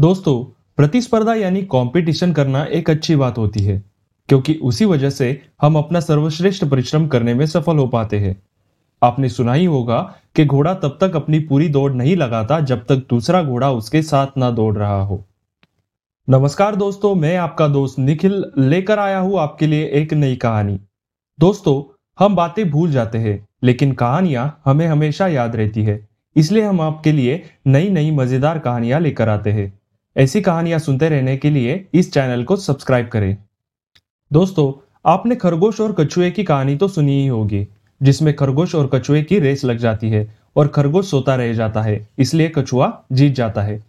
दोस्तों, प्रतिस्पर्धा यानी कंपटीशन करना एक अच्छी बात होती है, क्योंकि उसी वजह से हम अपना सर्वश्रेष्ठ परिश्रम करने में सफल हो पाते हैं। आपने सुना ही होगा कि घोड़ा तब तक अपनी पूरी दौड़ नहीं लगाता जब तक दूसरा घोड़ा उसके साथ ना दौड़ रहा हो। नमस्कार दोस्तों, मैं आपका दोस्त निखिल लेकर आया हूँ आपके लिए एक नई कहानी। दोस्तों, हम बातें भूल जाते हैं, लेकिन कहानियाँ हमें हमेशा याद रहती है, इसलिए हम आपके लिए नई नई मज़ेदार कहानियाँ लेकर आते हैं। ऐसी कहानियाँ सुनते रहने के लिए इस चैनल को सब्सक्राइब करें। दोस्तों, आपने खरगोश और कछुए की कहानी तो सुनी ही होगी, जिसमें खरगोश और कछुए की रेस लग जाती है और खरगोश सोता रह जाता है, इसलिए कछुआ जीत जाता है।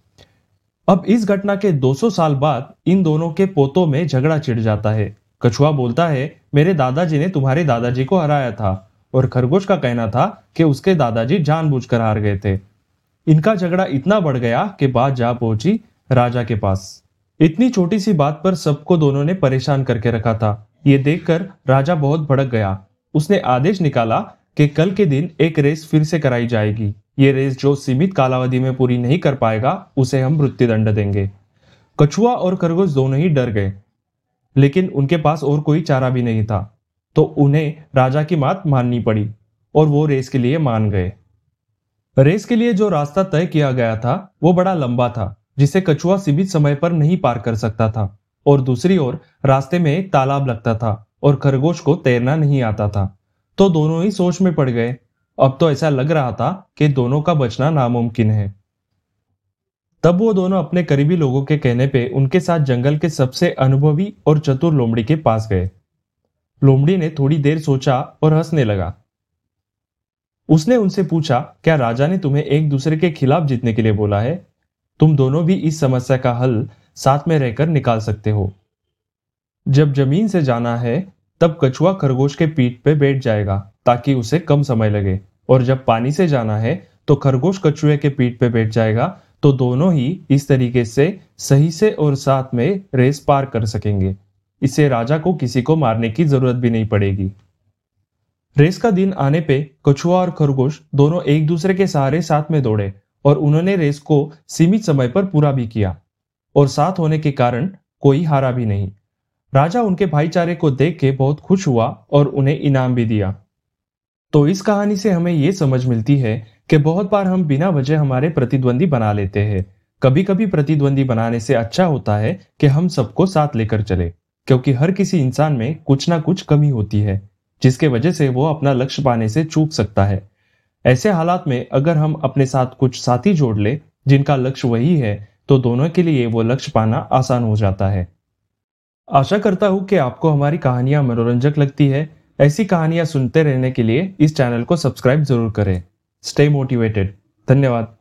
अब इस घटना के 200 साल बाद इन दोनों के पोतों में झगड़ा छिड़ जाता है। कछुआ बोलता है, मेरे दादाजी ने तुम्हारे दादाजी को हराया था और खरगोश का कहना था कि उसके दादाजी जानबूझकर हार गए थे। इनका झगड़ा इतना बढ़ गया कि बात जा पहुँची राजा के पास। इतनी छोटी सी बात पर सबको दोनों ने परेशान करके रखा था। ये देखकर राजा बहुत भड़क गया। उसने आदेश निकाला कि कल के दिन एक रेस फिर से कराई जाएगी। ये रेस जो सीमित कालावधि में पूरी नहीं कर पाएगा, उसे हम मृत्युदंड देंगे। कछुआ और खरगोश दोनों ही डर गए। लेकिन उनके पास और कोई चारा भी नहीं था। तो उन्हें राजा की बात माननी पड़ी और वो रेस के लिए मान गए। रेस के लिए जो रास्ता तय किया गया था, वो बड़ा लंबा था। जिसे कछुआ सीमित समय पर नहीं पार कर सकता था, और दूसरी ओर रास्ते में एक तालाब लगता था और खरगोश को तैरना नहीं आता था। तो दोनों ही सोच में पड़ गए। अब तो ऐसा लग रहा था कि दोनों का बचना नामुमकिन है। तब वो दोनों अपने करीबी लोगों के कहने पे उनके साथ जंगल के सबसे अनुभवी और चतुर लोमड़ी के पास गए। लोमड़ी ने थोड़ी देर सोचा और हंसने लगा। उसने उनसे पूछा, क्या राजा ने तुम्हें एक दूसरे के खिलाफ जीतने के लिए बोला है? तुम दोनों भी इस समस्या का हल साथ में रहकर निकाल सकते हो। जब ज़मीन से जाना है, तब कछुआ खरगोश के पीठ पे बैठ जाएगा, ताकि उसे कम समय लगे। और जब पानी से जाना है तो खरगोश कछुए के पीठ पे बैठ जाएगा तो दोनों ही इस तरीके से सही से और साथ में रेस पार कर सकेंगे। इससे राजा को किसी को मारने की ज़रूरत भी नहीं पड़ेगी। रेस का दिन आने पे कछुआ और खरगोश दोनों एक दूसरे के सहारे साथ में दौड़े और उन्होंने रेस को सीमित समय पर पूरा भी किया और साथ होने के कारण कोई हारा भी नहीं। राजा उनके भाईचारे को देख के बहुत खुश हुआ और उन्हें इनाम भी दिया। तो इस कहानी से हमें ये समझ मिलती है कि बहुत बार हम बिना वजह हमारे प्रतिद्वंदी बना लेते हैं। कभी कभी प्रतिद्वंदी बनाने से अच्छा होता है कि हम सबको साथ लेकर चले, क्योंकि हर किसी इंसान में कुछ ना कुछ कमी होती है, जिसके वजह से वो अपना लक्ष्य पाने से चूक सकता है। ऐसे हालात में अगर हम अपने साथ कुछ साथी जोड़ ले, जिनका लक्ष्य वही है तो दोनों के लिए वो लक्ष्य पाना आसान हो जाता है। आशा करता हूँ कि आपको हमारी कहानियाँ मनोरंजक लगती है। ऐसी कहानियाँ सुनते रहने के लिए इस चैनल को सब्सक्राइब ज़रूर करें। स्टे मोटिवेटेड धन्यवाद।